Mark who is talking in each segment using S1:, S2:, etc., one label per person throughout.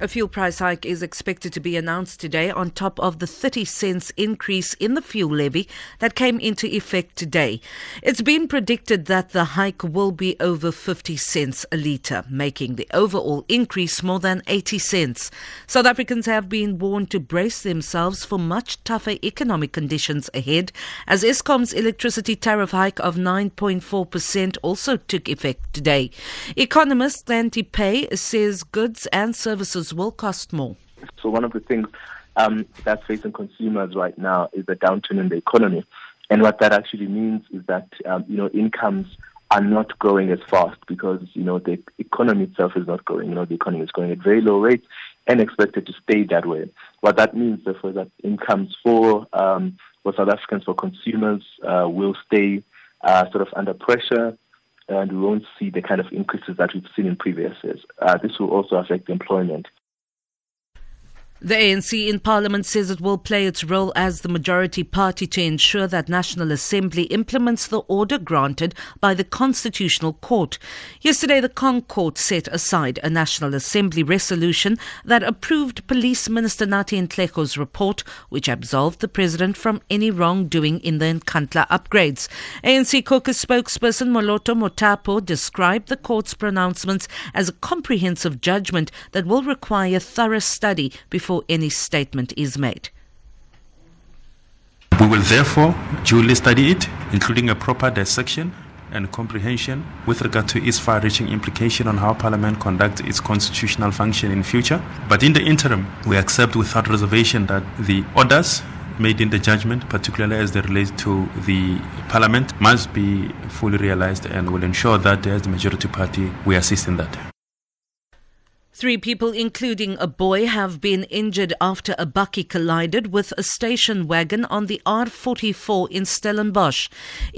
S1: A fuel price hike is expected to be announced today on top of the 30 cents increase in the fuel levy that came into effect today. It's been predicted that the hike will be over 50 cents a litre, making the overall increase more than 80 cents. South Africans have been warned to brace themselves for much tougher economic conditions ahead, as Eskom's electricity tariff hike of 9.4% also took effect today. Economist Lanty Pay says goods and services will cost more.
S2: So one of the things um, that's facing consumers right now is the downturn in the economy, and what that actually means is that um, you know incomes are not growing as fast because you know the economy itself is not growing. You know the economy is growing at very low rates and expected to stay that way. What that means, therefore, is that incomes for um, for South Africans, for consumers, uh, will stay uh, sort of under pressure and we won't see the kind of increases that we've seen in previous years. Uh, this will also affect employment.
S1: The ANC in Parliament says it will play its role as the majority party to ensure that National Assembly implements the order granted by the Constitutional Court. Yesterday, the ConCourt set aside a National Assembly resolution that approved Police Minister Nathi Nhleko's report, which absolved the president from any wrongdoing in the Nkandla upgrades. ANC caucus spokesperson Moloto Mothapo described the court's pronouncements as a comprehensive judgment that will require thorough study before before any statement is made.
S3: We will therefore duly study it, including a proper dissection and comprehension with regard to its far-reaching implication on how Parliament conducts its constitutional function in future. But in the interim, we accept without reservation that the orders made in the judgment, particularly as they relate to the Parliament, must be fully realized and will ensure that as the majority party, we assist in that.
S1: Three people, including a boy, have been injured after a bakkie collided with a station wagon on the R44 in Stellenbosch.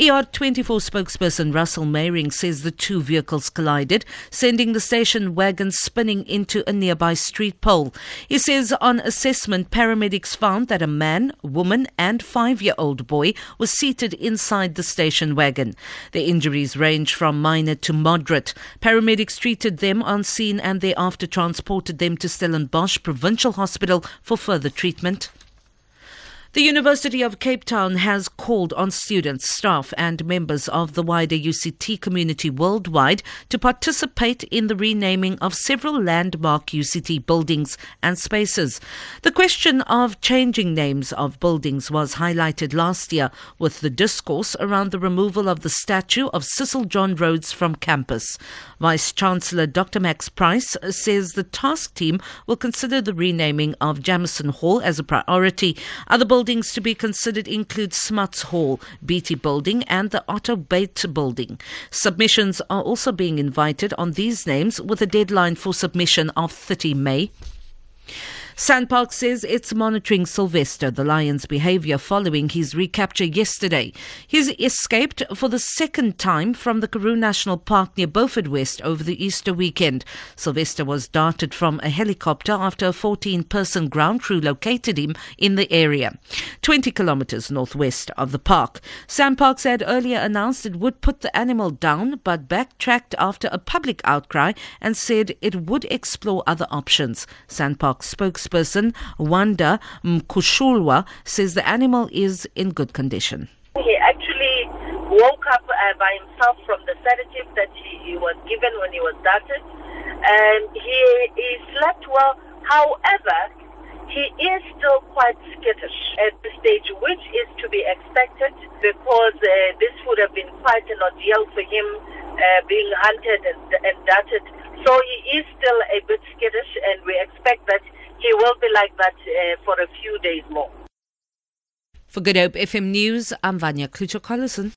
S1: ER24 spokesperson Russell Meiring says the two vehicles collided, sending the station wagon spinning into a nearby street pole. He says on assessment, paramedics found that a man, woman, and five year old boy was seated inside the station wagon. The injuries range from minor to moderate. Paramedics treated them on scene and thereafter transported them to Stellenbosch Provincial Hospital for further treatment. The University of Cape Town has called on students, staff, and members of the wider UCT community worldwide to participate in the renaming of several landmark UCT buildings and spaces. The question of changing names of buildings was highlighted last year with the discourse around the removal of the statue of Cecil John Rhodes from campus. Vice Chancellor Dr. Max Price says the task team will consider the renaming of Jameson Hall as a priority. Other buildings buildings to be considered include Smuts Hall, Beattie Building, and the Otto Beit Building. Submissions are also being invited on these names with a deadline for submission of 30 May. SANParks says it's monitoring Sylvester, the lion's behavior following his recapture yesterday. He's escaped for the second time from the Karoo National Park near Beaufort West over the Easter weekend. Sylvester was darted from a helicopter after a 14 person ground crew located him in the area, 20 kilometers northwest of the park. SANParks had earlier announced it would put the animal down but backtracked after a public outcry and said it would explore other options. SANParks spokesman spokesperson Wanda Mkutshulwa says the animal is in good condition.
S4: He actually woke up uh, by himself from the sedative that he, he, was given when he was darted, and he, he slept well. However, he is still quite skittish at this stage, which is to be expected because uh, this would have been quite an ordeal for him uh, being hunted and, and darted. So he is still a bit skittish, and we expect that he will be like that uh, for a few days more.
S1: For Good Hope FM News, I'm Vanya Klucher-Collison.